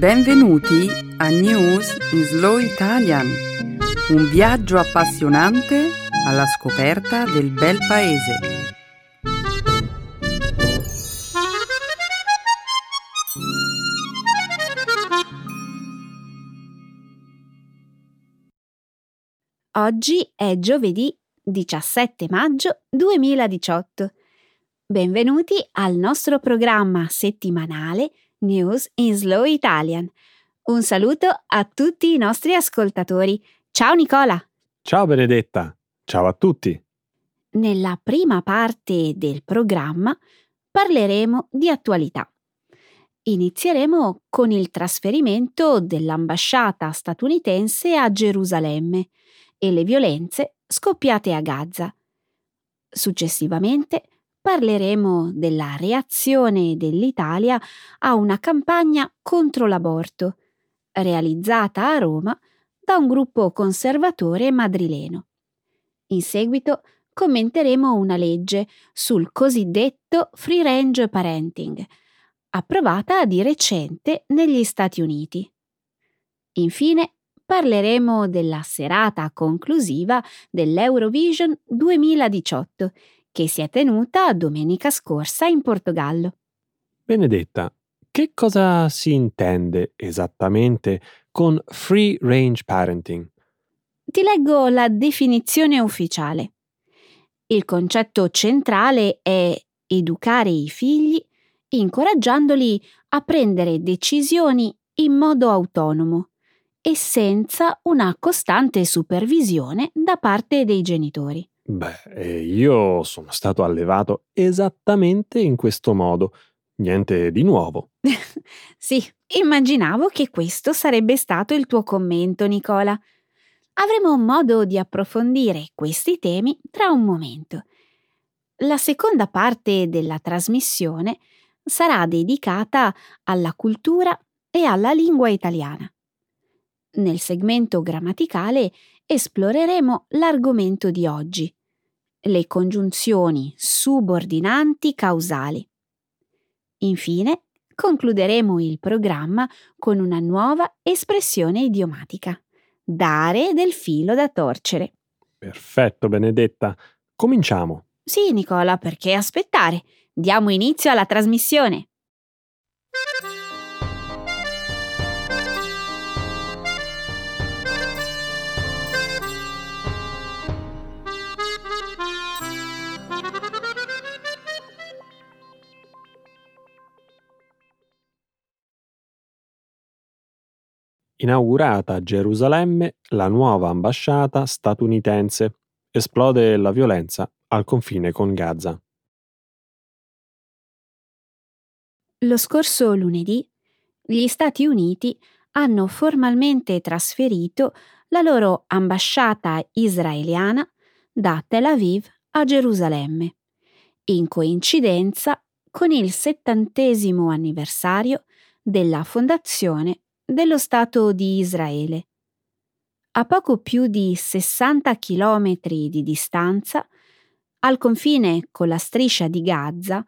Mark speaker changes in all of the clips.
Speaker 1: Benvenuti a News in Slow Italian, un viaggio appassionante alla scoperta del bel paese.
Speaker 2: Oggi è giovedì 17 maggio 2018. Benvenuti al nostro programma settimanale News in Slow Italian. Un saluto a tutti i nostri ascoltatori. Ciao Nicola!
Speaker 3: Ciao Benedetta! Ciao a tutti!
Speaker 2: Nella prima parte del programma parleremo di attualità. Inizieremo con il trasferimento dell'ambasciata statunitense a Gerusalemme e le violenze scoppiate a Gaza. Successivamente parleremo della reazione dell'Italia a una campagna contro l'aborto, realizzata a Roma da un gruppo conservatore madrileno. In seguito commenteremo una legge sul cosiddetto free range parenting, approvata di recente negli Stati Uniti. Infine parleremo della serata conclusiva dell'Eurovision 2018 che si è tenuta domenica scorsa in Portogallo.
Speaker 3: Benedetta, che cosa si intende esattamente con free range parenting?
Speaker 2: Ti leggo la definizione ufficiale. Il concetto centrale è educare i figli incoraggiandoli a prendere decisioni in modo autonomo e senza una costante supervisione da parte dei genitori.
Speaker 3: Beh, io sono stato allevato esattamente in questo modo. Niente di nuovo.
Speaker 2: sì, immaginavo che questo sarebbe stato il tuo commento, Nicola. Avremo modo di approfondire questi temi tra un momento. La seconda parte della trasmissione sarà dedicata alla cultura e alla lingua italiana. Nel segmento grammaticale esploreremo l'argomento di oggi, le congiunzioni subordinanti causali. Infine, concluderemo il programma con una nuova espressione idiomatica, dare del filo da torcere.
Speaker 3: Perfetto, Benedetta. Cominciamo.
Speaker 2: Sì, Nicola, perché aspettare? Diamo inizio alla trasmissione.
Speaker 3: Inaugurata a Gerusalemme la nuova ambasciata statunitense. Esplode la violenza al confine con Gaza.
Speaker 2: Lo scorso lunedì gli Stati Uniti hanno formalmente trasferito la loro ambasciata israeliana da Tel Aviv a Gerusalemme, in coincidenza con il settantesimo anniversario della fondazione dello Stato di Israele. A poco più di 60 chilometri di distanza, al confine con la striscia di Gaza,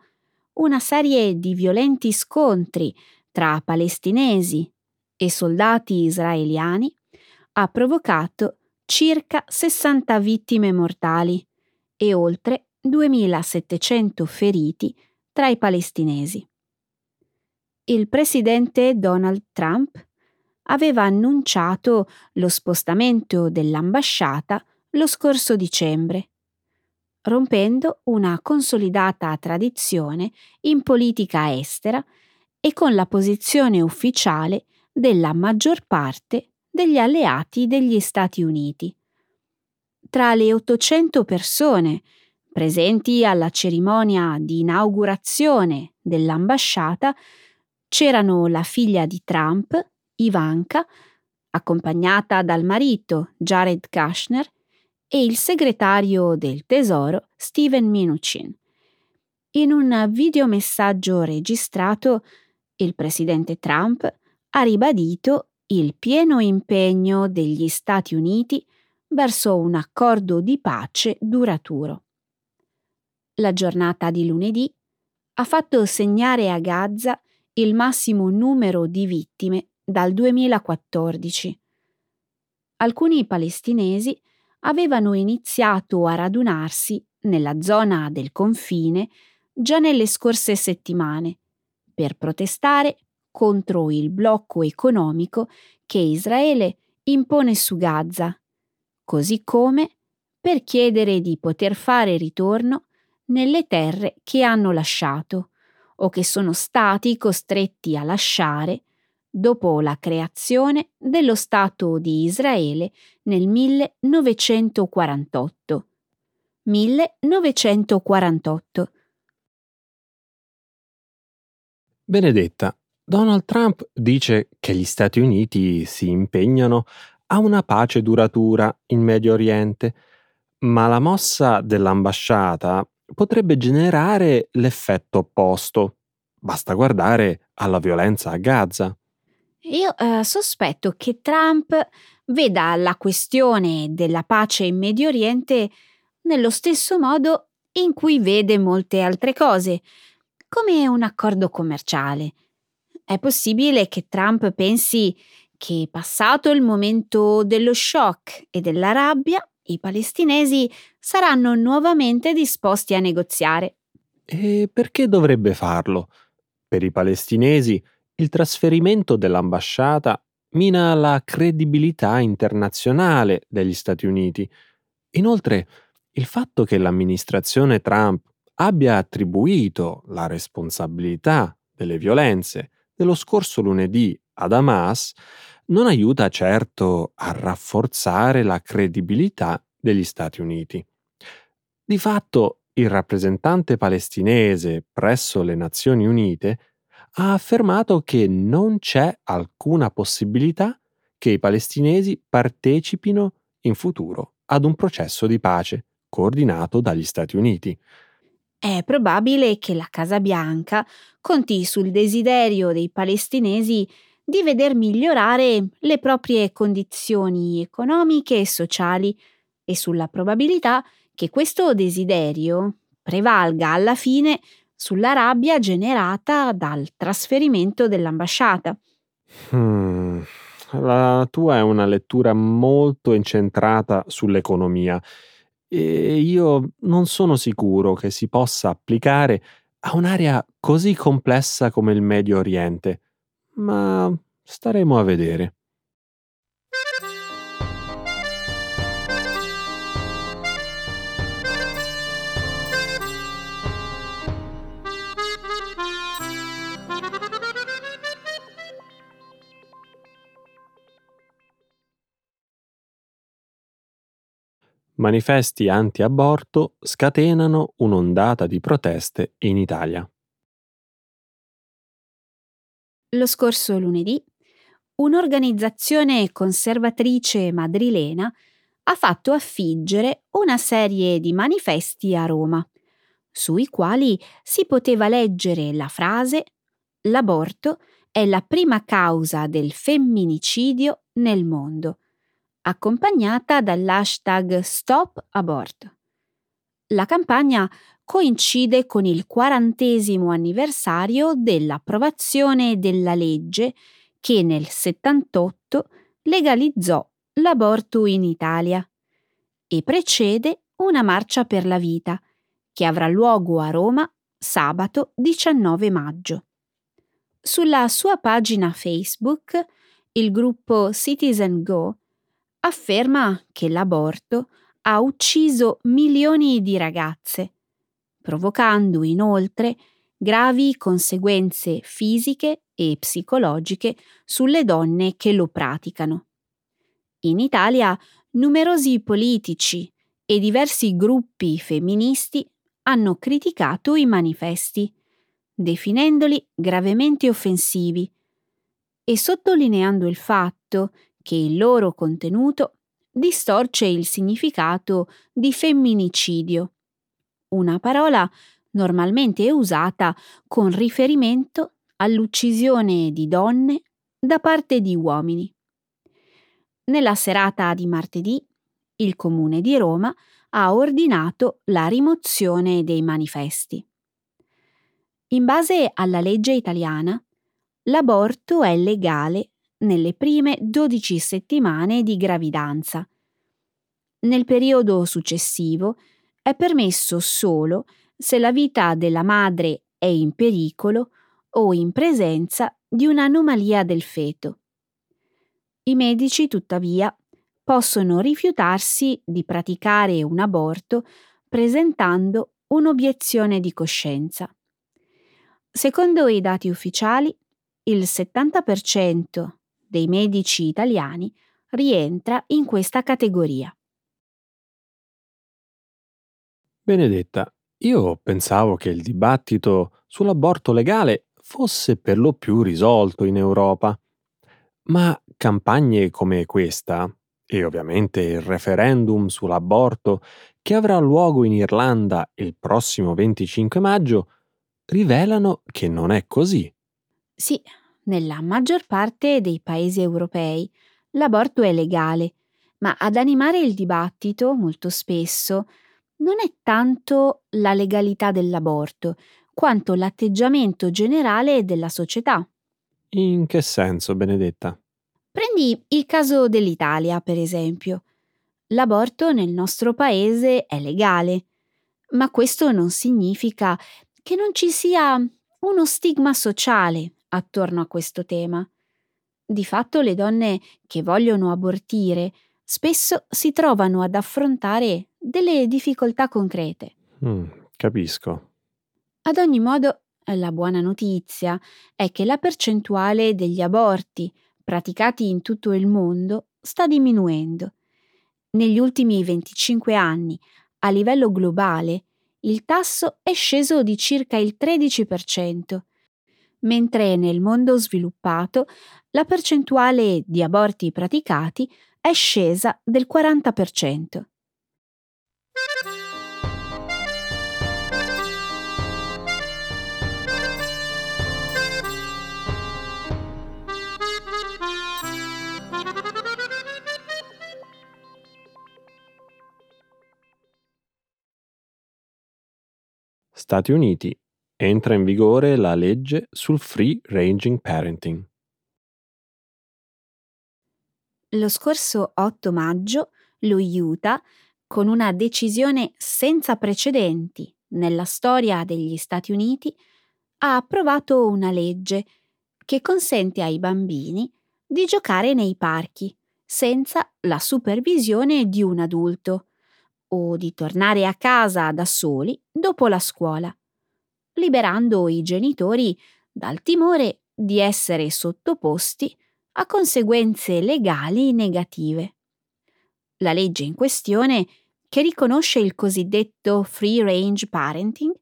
Speaker 2: una serie di violenti scontri tra palestinesi e soldati israeliani ha provocato circa 60 vittime mortali e oltre 2700 feriti tra i palestinesi. Il presidente Donald Trump aveva annunciato lo spostamento dell'ambasciata lo scorso dicembre, rompendo una consolidata tradizione in politica estera e con la posizione ufficiale della maggior parte degli alleati degli Stati Uniti. Tra le 800 persone presenti alla cerimonia di inaugurazione dell'ambasciata c'erano la figlia di Trump, Ivanka, accompagnata dal marito Jared Kushner e il segretario del Tesoro Steven Mnuchin. In un videomessaggio registrato, il presidente Trump ha ribadito il pieno impegno degli Stati Uniti verso un accordo di pace duraturo. La giornata di lunedì ha fatto segnare a Gaza il massimo numero di vittime dal 2014. Alcuni palestinesi avevano iniziato a radunarsi nella zona del confine già nelle scorse settimane per protestare contro il blocco economico che Israele impone su Gaza, così come per chiedere di poter fare ritorno nelle terre che hanno lasciato o che sono stati costretti a lasciare dopo la creazione dello Stato di Israele nel 1948. 1948.
Speaker 3: Benedetta, Donald Trump dice che gli Stati Uniti si impegnano a una pace duratura in Medio Oriente, ma la mossa dell'ambasciata potrebbe generare l'effetto opposto. Basta guardare alla violenza a Gaza.
Speaker 2: Io eh, sospetto che Trump veda la questione della pace in Medio Oriente nello stesso modo in cui vede molte altre cose, come un accordo commerciale. È possibile che Trump pensi che passato il momento dello shock e della rabbia, i palestinesi saranno nuovamente disposti a negoziare.
Speaker 3: E perché dovrebbe farlo? Per i palestinesi il trasferimento dell'ambasciata mina la credibilità internazionale degli Stati Uniti. Inoltre, il fatto che l'amministrazione Trump abbia attribuito la responsabilità delle violenze dello scorso lunedì ad Hamas non aiuta certo a rafforzare la credibilità degli Stati Uniti. Di fatto, il rappresentante palestinese presso le Nazioni Unite ha affermato che non c'è alcuna possibilità che i palestinesi partecipino in futuro ad un processo di pace coordinato dagli Stati Uniti.
Speaker 2: È probabile che la Casa Bianca conti sul desiderio dei palestinesi di veder migliorare le proprie condizioni economiche e sociali e sulla probabilità che questo desiderio prevalga alla fine sulla rabbia generata dal trasferimento dell'ambasciata.
Speaker 3: Hmm, la tua è una lettura molto incentrata sull'economia e io non sono sicuro che si possa applicare a un'area così complessa come il Medio Oriente, ma staremo a vedere. Manifesti anti-aborto scatenano un'ondata di proteste in Italia.
Speaker 2: Lo scorso lunedì, un'organizzazione conservatrice madrilena ha fatto affiggere una serie di manifesti a Roma, sui quali si poteva leggere la frase L'aborto è la prima causa del femminicidio nel mondo accompagnata dall'hashtag Stop Aborto. La campagna coincide con il quarantesimo anniversario dell'approvazione della legge che nel 78 legalizzò l'aborto in Italia e precede una marcia per la vita che avrà luogo a Roma sabato 19 maggio. Sulla sua pagina Facebook il gruppo Citizen Go afferma che l'aborto ha ucciso milioni di ragazze, provocando inoltre gravi conseguenze fisiche e psicologiche sulle donne che lo praticano. In Italia numerosi politici e diversi gruppi femministi hanno criticato i manifesti, definendoli gravemente offensivi e sottolineando il fatto che il loro contenuto distorce il significato di femminicidio, una parola normalmente usata con riferimento all'uccisione di donne da parte di uomini. Nella serata di martedì, il Comune di Roma ha ordinato la rimozione dei manifesti. In base alla legge italiana, l'aborto è legale nelle prime 12 settimane di gravidanza. Nel periodo successivo è permesso solo se la vita della madre è in pericolo o in presenza di un'anomalia del feto. I medici, tuttavia, possono rifiutarsi di praticare un aborto presentando un'obiezione di coscienza. Secondo i dati ufficiali, il 70% dei medici italiani rientra in questa categoria.
Speaker 3: Benedetta, io pensavo che il dibattito sull'aborto legale fosse per lo più risolto in Europa. Ma campagne come questa, e ovviamente il referendum sull'aborto che avrà luogo in Irlanda il prossimo 25 maggio, rivelano che non è così.
Speaker 2: Sì, nella maggior parte dei paesi europei l'aborto è legale, ma ad animare il dibattito molto spesso non è tanto la legalità dell'aborto, quanto l'atteggiamento generale della società.
Speaker 3: In che senso, Benedetta?
Speaker 2: Prendi il caso dell'Italia, per esempio. L'aborto nel nostro paese è legale, ma questo non significa che non ci sia uno stigma sociale attorno a questo tema. Di fatto le donne che vogliono abortire spesso si trovano ad affrontare delle difficoltà concrete.
Speaker 3: Mm, capisco.
Speaker 2: Ad ogni modo, la buona notizia è che la percentuale degli aborti praticati in tutto il mondo sta diminuendo. Negli ultimi 25 anni, a livello globale, il tasso è sceso di circa il 13%, mentre nel mondo sviluppato la percentuale di aborti praticati è scesa del 40%.
Speaker 3: Stati Uniti entra in vigore la legge sul Free Ranging Parenting.
Speaker 2: Lo scorso 8 maggio lo Utah, con una decisione senza precedenti nella storia degli Stati Uniti, ha approvato una legge che consente ai bambini di giocare nei parchi senza la supervisione di un adulto o di tornare a casa da soli dopo la scuola, liberando i genitori dal timore di essere sottoposti a conseguenze legali negative. La legge in questione, che riconosce il cosiddetto free range parenting,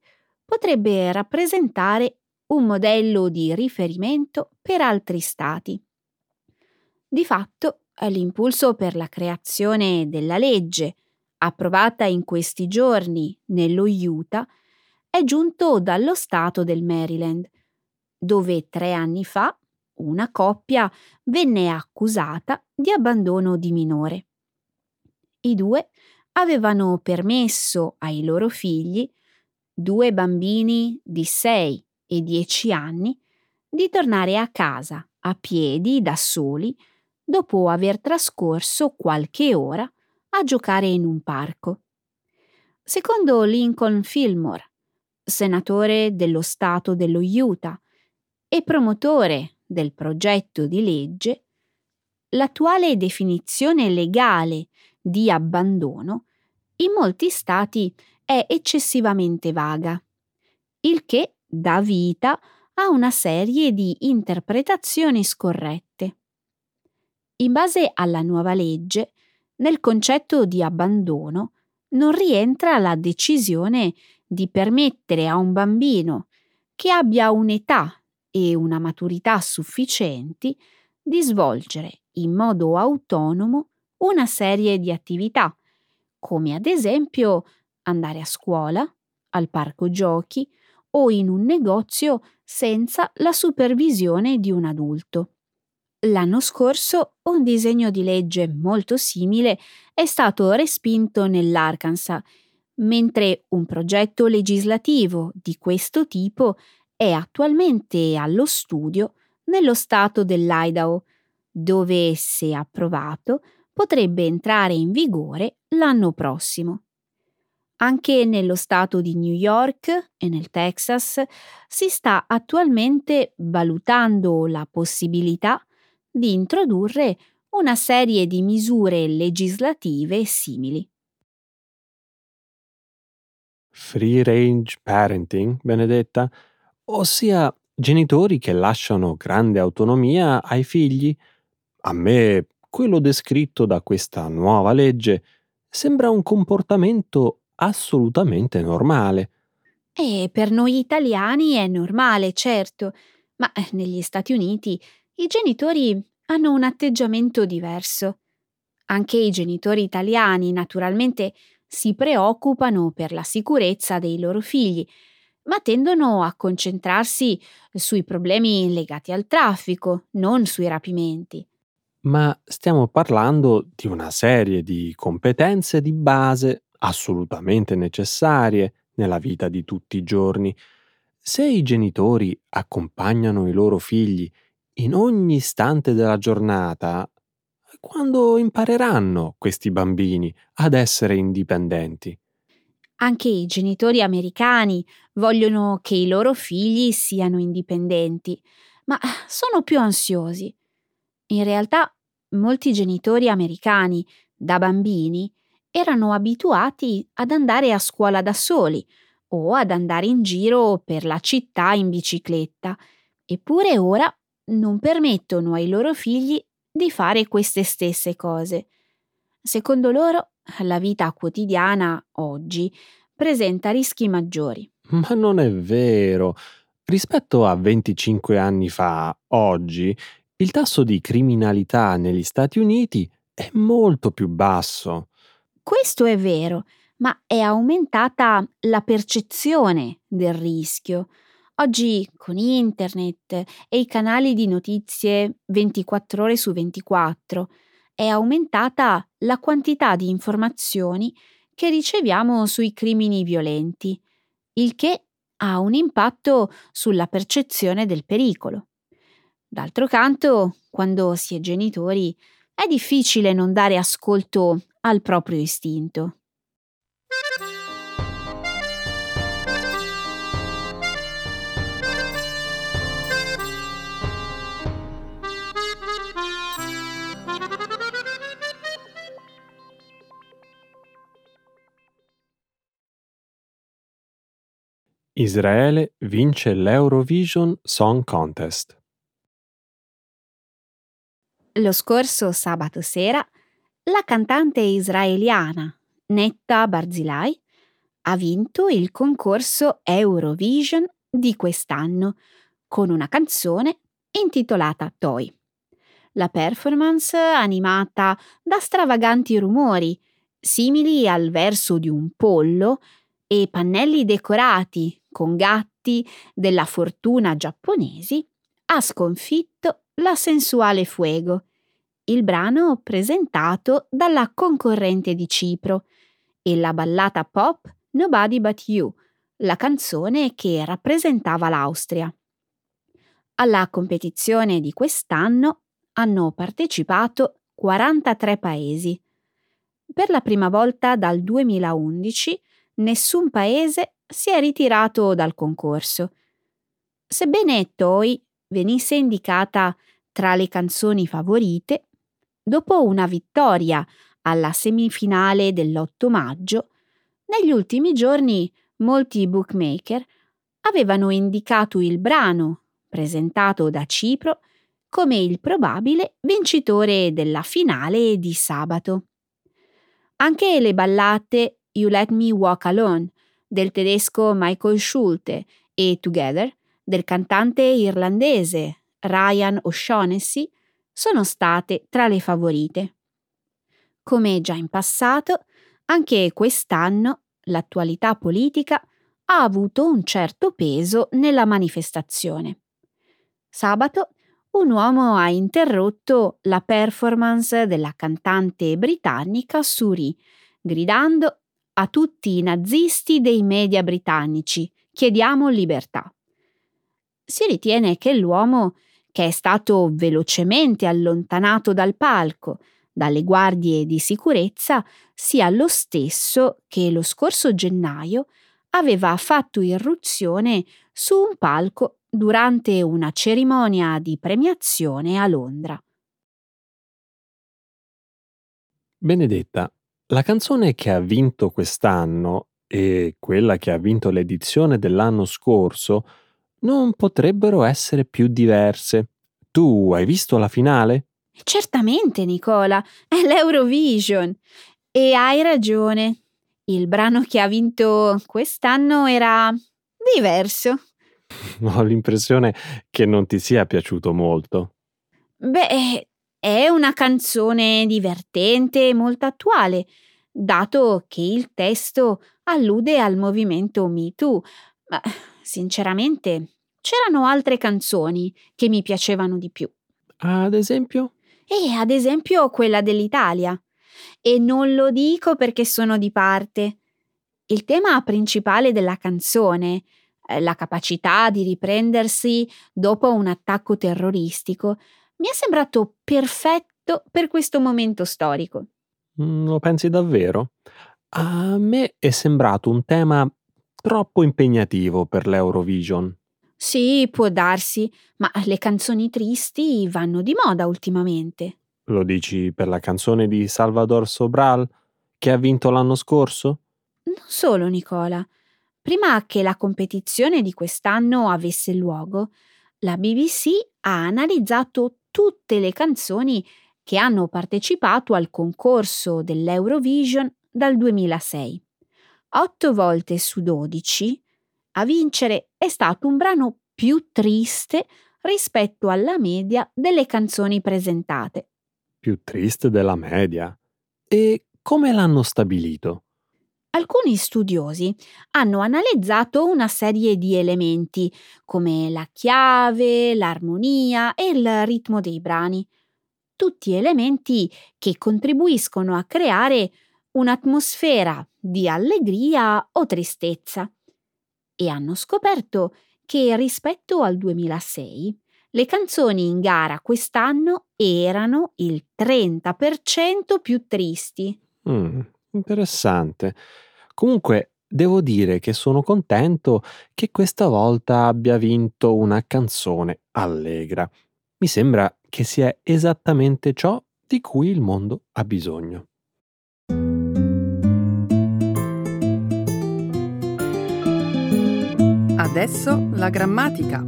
Speaker 2: potrebbe rappresentare un modello di riferimento per altri stati. Di fatto, l'impulso per la creazione della legge approvata in questi giorni nello Utah, è giunto dallo stato del Maryland, dove tre anni fa una coppia venne accusata di abbandono di minore. I due avevano permesso ai loro figli, due bambini di 6 e 10 anni, di tornare a casa a piedi da soli dopo aver trascorso qualche ora a giocare in un parco. Secondo Lincoln Fillmore, senatore dello Stato dello Utah e promotore del progetto di legge, l'attuale definizione legale di abbandono in molti stati è eccessivamente vaga, il che dà vita a una serie di interpretazioni scorrette. In base alla nuova legge, nel concetto di abbandono non rientra la decisione di permettere a un bambino che abbia un'età e una maturità sufficienti di svolgere in modo autonomo una serie di attività, come ad esempio andare a scuola, al parco giochi o in un negozio senza la supervisione di un adulto. L'anno scorso un disegno di legge molto simile è stato respinto nell'Arkansas, mentre un progetto legislativo di questo tipo è attualmente allo studio nello stato dell'Idaho, dove, se approvato, potrebbe entrare in vigore l'anno prossimo. Anche nello stato di New York e nel Texas si sta attualmente valutando la possibilità di introdurre una serie di misure legislative simili.
Speaker 3: Free range parenting, Benedetta, ossia genitori che lasciano grande autonomia ai figli. A me quello descritto da questa nuova legge sembra un comportamento assolutamente normale.
Speaker 2: E per noi italiani è normale, certo, ma eh, negli Stati Uniti i genitori hanno un atteggiamento diverso. Anche i genitori italiani, naturalmente, si preoccupano per la sicurezza dei loro figli, ma tendono a concentrarsi sui problemi legati al traffico, non sui rapimenti.
Speaker 3: Ma stiamo parlando di una serie di competenze di base assolutamente necessarie nella vita di tutti i giorni. Se i genitori accompagnano i loro figli in ogni istante della giornata, quando impareranno questi bambini ad essere indipendenti?
Speaker 2: Anche i genitori americani vogliono che i loro figli siano indipendenti, ma sono più ansiosi. In realtà, molti genitori americani, da bambini, erano abituati ad andare a scuola da soli o ad andare in giro per la città in bicicletta, eppure ora non permettono ai loro figli di fare queste stesse cose. Secondo loro, la vita quotidiana oggi presenta rischi maggiori.
Speaker 3: Ma non è vero. Rispetto a 25 anni fa, oggi, il tasso di criminalità negli Stati Uniti è molto più basso.
Speaker 2: Questo è vero, ma è aumentata la percezione del rischio. Oggi con internet e i canali di notizie 24 ore su 24 è aumentata la quantità di informazioni che riceviamo sui crimini violenti, il che ha un impatto sulla percezione del pericolo. D'altro canto, quando si è genitori, è difficile non dare ascolto al proprio istinto.
Speaker 3: Israele vince l'Eurovision Song Contest.
Speaker 2: Lo scorso sabato sera, la cantante israeliana Netta Barzilai ha vinto il concorso Eurovision di quest'anno con una canzone intitolata Toy. La performance animata da stravaganti rumori, simili al verso di un pollo, e pannelli decorati con gatti della fortuna giapponesi, ha sconfitto la sensuale Fuego, il brano presentato dalla concorrente di Cipro, e la ballata pop Nobody But You, la canzone che rappresentava l'Austria. Alla competizione di quest'anno hanno partecipato 43 paesi. Per la prima volta dal 2011 nessun paese si è ritirato dal concorso. Sebbene Toy venisse indicata tra le canzoni favorite, dopo una vittoria alla semifinale dell'8 maggio, negli ultimi giorni molti bookmaker avevano indicato il brano, presentato da Cipro, come il probabile vincitore della finale di sabato. Anche le ballate You Let Me Walk Alone del tedesco Michael Schulte e Together del cantante irlandese Ryan O'Shaughnessy sono state tra le favorite. Come già in passato, anche quest'anno l'attualità politica ha avuto un certo peso nella manifestazione. Sabato un uomo ha interrotto la performance della cantante britannica Suri, gridando a tutti i nazisti dei media britannici chiediamo libertà. Si ritiene che l'uomo che è stato velocemente allontanato dal palco dalle guardie di sicurezza, sia lo stesso che lo scorso gennaio aveva fatto irruzione su un palco durante una cerimonia di premiazione a Londra.
Speaker 3: Benedetta, la canzone che ha vinto quest'anno e quella che ha vinto l'edizione dell'anno scorso non potrebbero essere più diverse. Tu hai visto la finale?
Speaker 2: Certamente, Nicola, è l'Eurovision. E hai ragione. Il brano che ha vinto quest'anno era diverso.
Speaker 3: Ho l'impressione che non ti sia piaciuto molto.
Speaker 2: Beh, è una canzone divertente e molto attuale, dato che il testo allude al movimento Me Too, ma sinceramente c'erano altre canzoni che mi piacevano di più.
Speaker 3: Ad esempio?
Speaker 2: E ad esempio quella dell'Italia. E non lo dico perché sono di parte. Il tema principale della canzone, eh, la capacità di riprendersi dopo un attacco terroristico, mi è sembrato perfetto per questo momento storico.
Speaker 3: Mm, lo pensi davvero? A me è sembrato un tema troppo impegnativo per l'Eurovision.
Speaker 2: Sì, può darsi, ma le canzoni tristi vanno di moda ultimamente.
Speaker 3: Lo dici per la canzone di Salvador Sobral che ha vinto l'anno scorso?
Speaker 2: Non solo, Nicola. Prima che la competizione di quest'anno avesse luogo, la BBC ha analizzato tutte le canzoni che hanno partecipato al concorso dell'Eurovision dal 2006. Otto volte su dodici a vincere è stato un brano più triste rispetto alla media delle canzoni presentate
Speaker 3: più triste della media. E come l'hanno stabilito?
Speaker 2: Alcuni studiosi hanno analizzato una serie di elementi come la chiave, l'armonia e il ritmo dei brani, tutti elementi che contribuiscono a creare un'atmosfera di allegria o tristezza. E hanno scoperto che rispetto al 2006 le canzoni in gara quest'anno erano il 30% più tristi.
Speaker 3: Mm, interessante. Comunque, devo dire che sono contento che questa volta abbia vinto una canzone allegra. Mi sembra che sia esattamente ciò di cui il mondo ha bisogno.
Speaker 1: Adesso la grammatica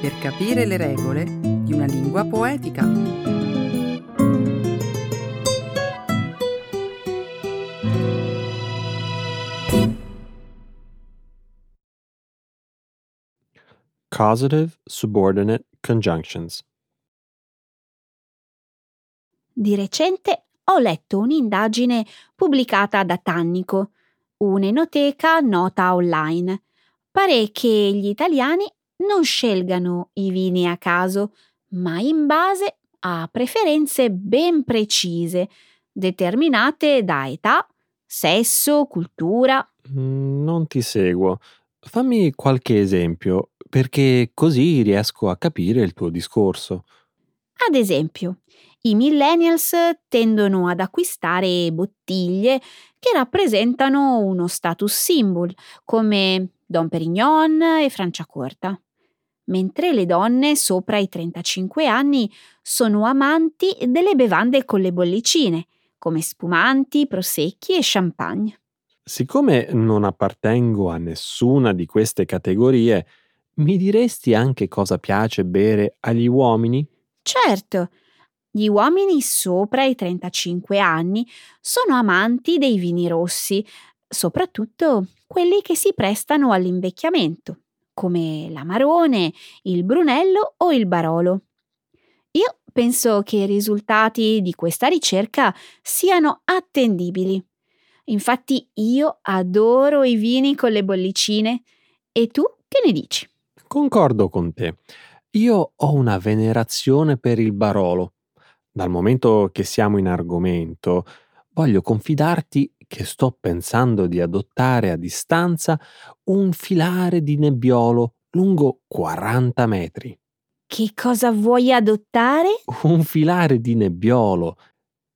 Speaker 1: per capire le regole di una lingua poetica.
Speaker 3: Causative Subordinate Conjunctions
Speaker 2: Di recente ho letto un'indagine pubblicata da Tannico, un'enoteca nota online. Pare che gli italiani non scelgano i vini a caso, ma in base a preferenze ben precise, determinate da età, sesso, cultura.
Speaker 3: Mm, non ti seguo. Fammi qualche esempio, perché così riesco a capire il tuo discorso.
Speaker 2: Ad esempio, i millennials tendono ad acquistare bottiglie che rappresentano uno status symbol, come Dom Perignon e Franciacorta mentre le donne sopra i 35 anni sono amanti delle bevande con le bollicine, come spumanti, prosecchi e champagne.
Speaker 3: Siccome non appartengo a nessuna di queste categorie, mi diresti anche cosa piace bere agli uomini?
Speaker 2: Certo, gli uomini sopra i 35 anni sono amanti dei vini rossi, soprattutto quelli che si prestano all'invecchiamento come l'amarone, il brunello o il barolo. Io penso che i risultati di questa ricerca siano attendibili. Infatti io adoro i vini con le bollicine. E tu che ne dici?
Speaker 3: Concordo con te. Io ho una venerazione per il barolo. Dal momento che siamo in argomento, voglio confidarti che sto pensando di adottare a distanza un filare di nebbiolo lungo 40 metri.
Speaker 2: Che cosa vuoi adottare?
Speaker 3: Un filare di nebbiolo.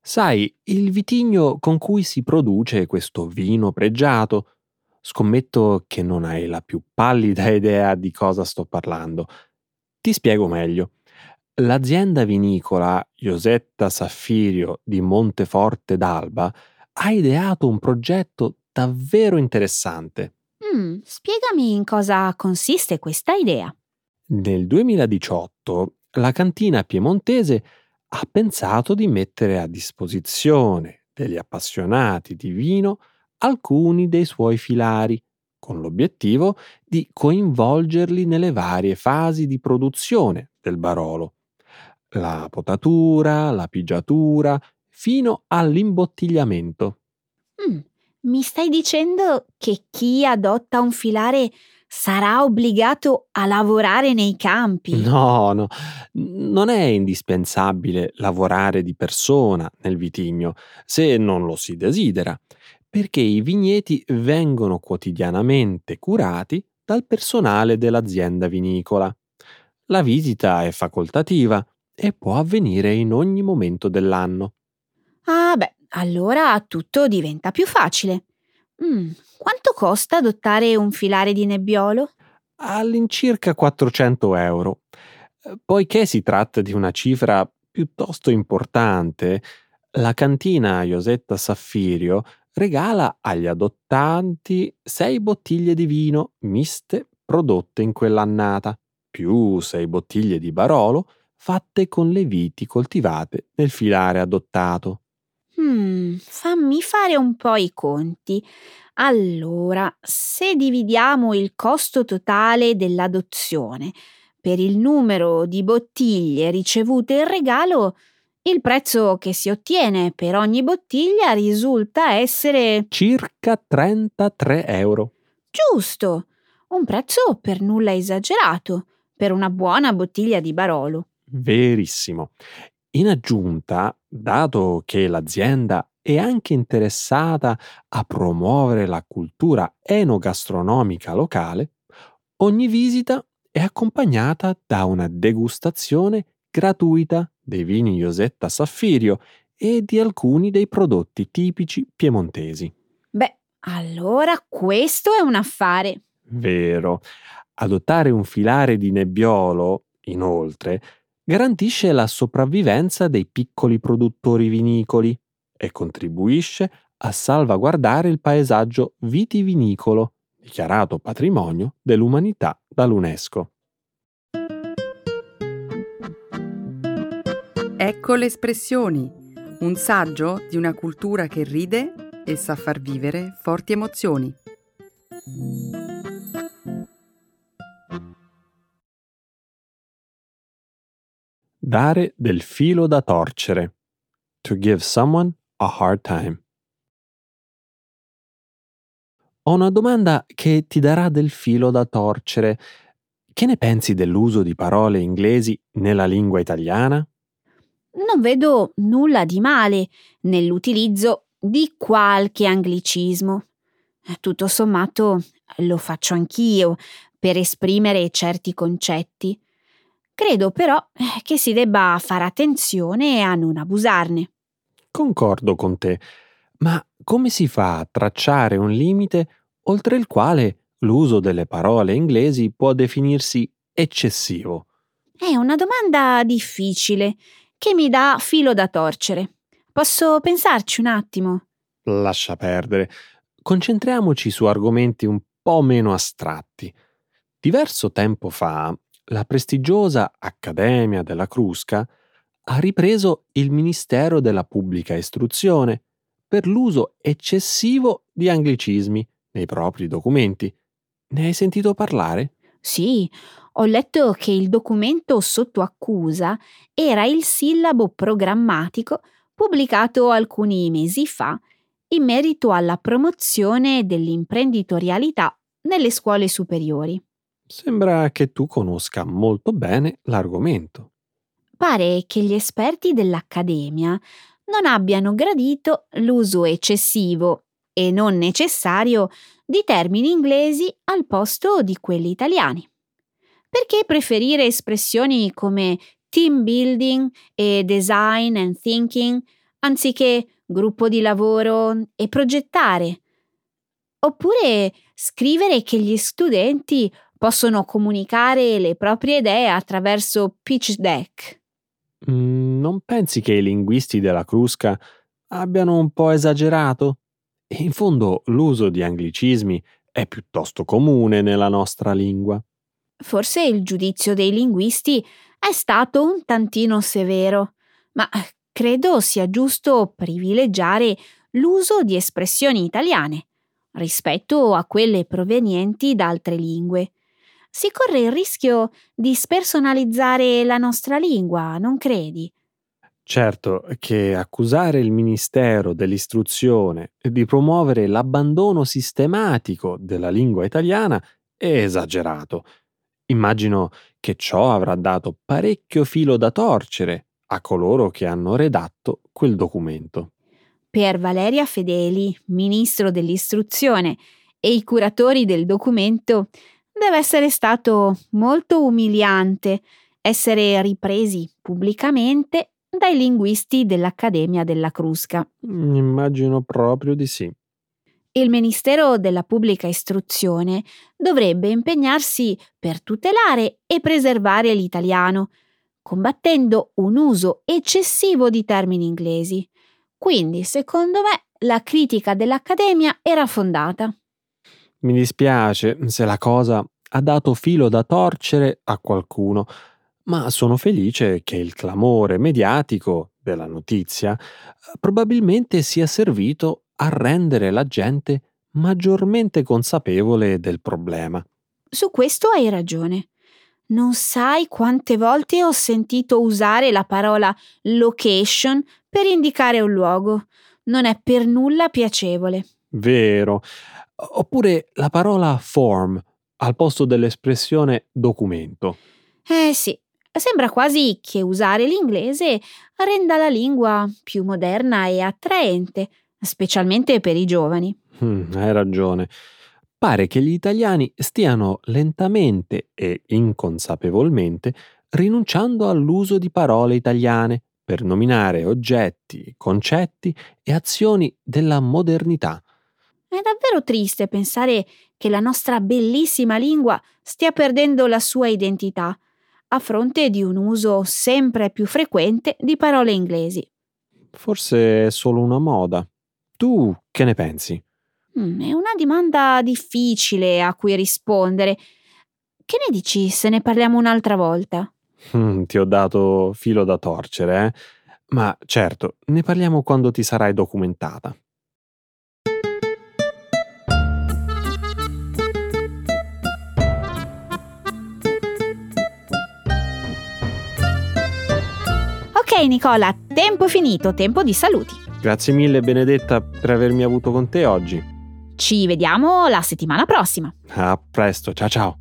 Speaker 3: Sai, il vitigno con cui si produce questo vino pregiato. Scommetto che non hai la più pallida idea di cosa sto parlando. Ti spiego meglio. L'azienda vinicola Iosetta Saffirio di Monteforte d'Alba ha ideato un progetto davvero interessante.
Speaker 2: Mm, spiegami in cosa consiste questa idea.
Speaker 3: Nel 2018 la cantina piemontese ha pensato di mettere a disposizione degli appassionati di vino alcuni dei suoi filari, con l'obiettivo di coinvolgerli nelle varie fasi di produzione del Barolo. La potatura, la pigiatura, fino all'imbottigliamento.
Speaker 2: Mm, mi stai dicendo che chi adotta un filare sarà obbligato a lavorare nei campi?
Speaker 3: No, no, non è indispensabile lavorare di persona nel vitigno, se non lo si desidera, perché i vigneti vengono quotidianamente curati dal personale dell'azienda vinicola. La visita è facoltativa e può avvenire in ogni momento dell'anno.
Speaker 2: Ah beh, allora tutto diventa più facile. Mm, quanto costa adottare un filare di nebbiolo?
Speaker 3: All'incirca 400 euro. Poiché si tratta di una cifra piuttosto importante, la cantina Iosetta Saffirio regala agli adottanti sei bottiglie di vino miste prodotte in quell'annata, più sei bottiglie di Barolo fatte con le viti coltivate nel filare adottato.
Speaker 2: Hmm, fammi fare un po' i conti. Allora, se dividiamo il costo totale dell'adozione per il numero di bottiglie ricevute in regalo, il prezzo che si ottiene per ogni bottiglia risulta essere
Speaker 3: circa 33 euro.
Speaker 2: Giusto, un prezzo per nulla esagerato per una buona bottiglia di Barolo.
Speaker 3: Verissimo. In aggiunta, dato che l'azienda è anche interessata a promuovere la cultura enogastronomica locale, ogni visita è accompagnata da una degustazione gratuita dei vini Iosetta Saffirio e di alcuni dei prodotti tipici piemontesi.
Speaker 2: Beh, allora questo è un affare.
Speaker 3: Vero. Adottare un filare di nebbiolo, inoltre, garantisce la sopravvivenza dei piccoli produttori vinicoli e contribuisce a salvaguardare il paesaggio vitivinicolo, dichiarato patrimonio dell'umanità dall'UNESCO.
Speaker 1: Ecco le espressioni, un saggio di una cultura che ride e sa far vivere forti emozioni.
Speaker 3: Dare del filo da torcere. To give someone a hard time. Ho una domanda che ti darà del filo da torcere. Che ne pensi dell'uso di parole inglesi nella lingua italiana?
Speaker 2: Non vedo nulla di male nell'utilizzo di qualche anglicismo. Tutto sommato lo faccio anch'io per esprimere certi concetti. Credo però eh, che si debba fare attenzione a non abusarne.
Speaker 3: Concordo con te, ma come si fa a tracciare un limite oltre il quale l'uso delle parole inglesi può definirsi eccessivo?
Speaker 2: È una domanda difficile che mi dà filo da torcere. Posso pensarci un attimo?
Speaker 3: Lascia perdere. Concentriamoci su argomenti un po' meno astratti. Diverso tempo fa, la prestigiosa Accademia della Crusca ha ripreso il Ministero della Pubblica Istruzione per l'uso eccessivo di anglicismi nei propri documenti. Ne hai sentito parlare?
Speaker 2: Sì, ho letto che il documento sotto accusa era il sillabo programmatico pubblicato alcuni mesi fa in merito alla promozione dell'imprenditorialità nelle scuole superiori.
Speaker 3: Sembra che tu conosca molto bene l'argomento.
Speaker 2: Pare che gli esperti dell'Accademia non abbiano gradito l'uso eccessivo e non necessario di termini inglesi al posto di quelli italiani. Perché preferire espressioni come team building e design and thinking anziché gruppo di lavoro e progettare? Oppure scrivere che gli studenti possono comunicare le proprie idee attraverso pitch deck.
Speaker 3: Mm, non pensi che i linguisti della Crusca abbiano un po' esagerato? In fondo l'uso di anglicismi è piuttosto comune nella nostra lingua.
Speaker 2: Forse il giudizio dei linguisti è stato un tantino severo, ma credo sia giusto privilegiare l'uso di espressioni italiane rispetto a quelle provenienti da altre lingue. Si corre il rischio di spersonalizzare la nostra lingua, non credi?
Speaker 3: Certo che accusare il Ministero dell'Istruzione di promuovere l'abbandono sistematico della lingua italiana è esagerato. Immagino che ciò avrà dato parecchio filo da torcere a coloro che hanno redatto quel documento.
Speaker 2: Per Valeria Fedeli, ministro dell'istruzione, e i curatori del documento, deve essere stato molto umiliante essere ripresi pubblicamente dai linguisti dell'Accademia della Crusca.
Speaker 3: Immagino proprio di sì.
Speaker 2: Il Ministero della Pubblica Istruzione dovrebbe impegnarsi per tutelare e preservare l'italiano, combattendo un uso eccessivo di termini inglesi. Quindi, secondo me, la critica dell'Accademia era fondata.
Speaker 3: Mi dispiace se la cosa ha dato filo da torcere a qualcuno, ma sono felice che il clamore mediatico della notizia probabilmente sia servito a rendere la gente maggiormente consapevole del problema.
Speaker 2: Su questo hai ragione. Non sai quante volte ho sentito usare la parola location per indicare un luogo. Non è per nulla piacevole.
Speaker 3: Vero. Oppure la parola form al posto dell'espressione documento.
Speaker 2: Eh sì, sembra quasi che usare l'inglese renda la lingua più moderna e attraente, specialmente per i giovani.
Speaker 3: Mm, hai ragione. Pare che gli italiani stiano lentamente e inconsapevolmente rinunciando all'uso di parole italiane per nominare oggetti, concetti e azioni della modernità.
Speaker 2: È davvero triste pensare che la nostra bellissima lingua stia perdendo la sua identità a fronte di un uso sempre più frequente di parole inglesi.
Speaker 3: Forse è solo una moda. Tu che ne pensi?
Speaker 2: Mm, è una domanda difficile a cui rispondere. Che ne dici se ne parliamo un'altra volta?
Speaker 3: Mm, ti ho dato filo da torcere, eh? Ma certo, ne parliamo quando ti sarai documentata.
Speaker 2: Ok Nicola, tempo finito, tempo di saluti.
Speaker 3: Grazie mille Benedetta per avermi avuto con te oggi.
Speaker 2: Ci vediamo la settimana prossima.
Speaker 3: A presto, ciao ciao.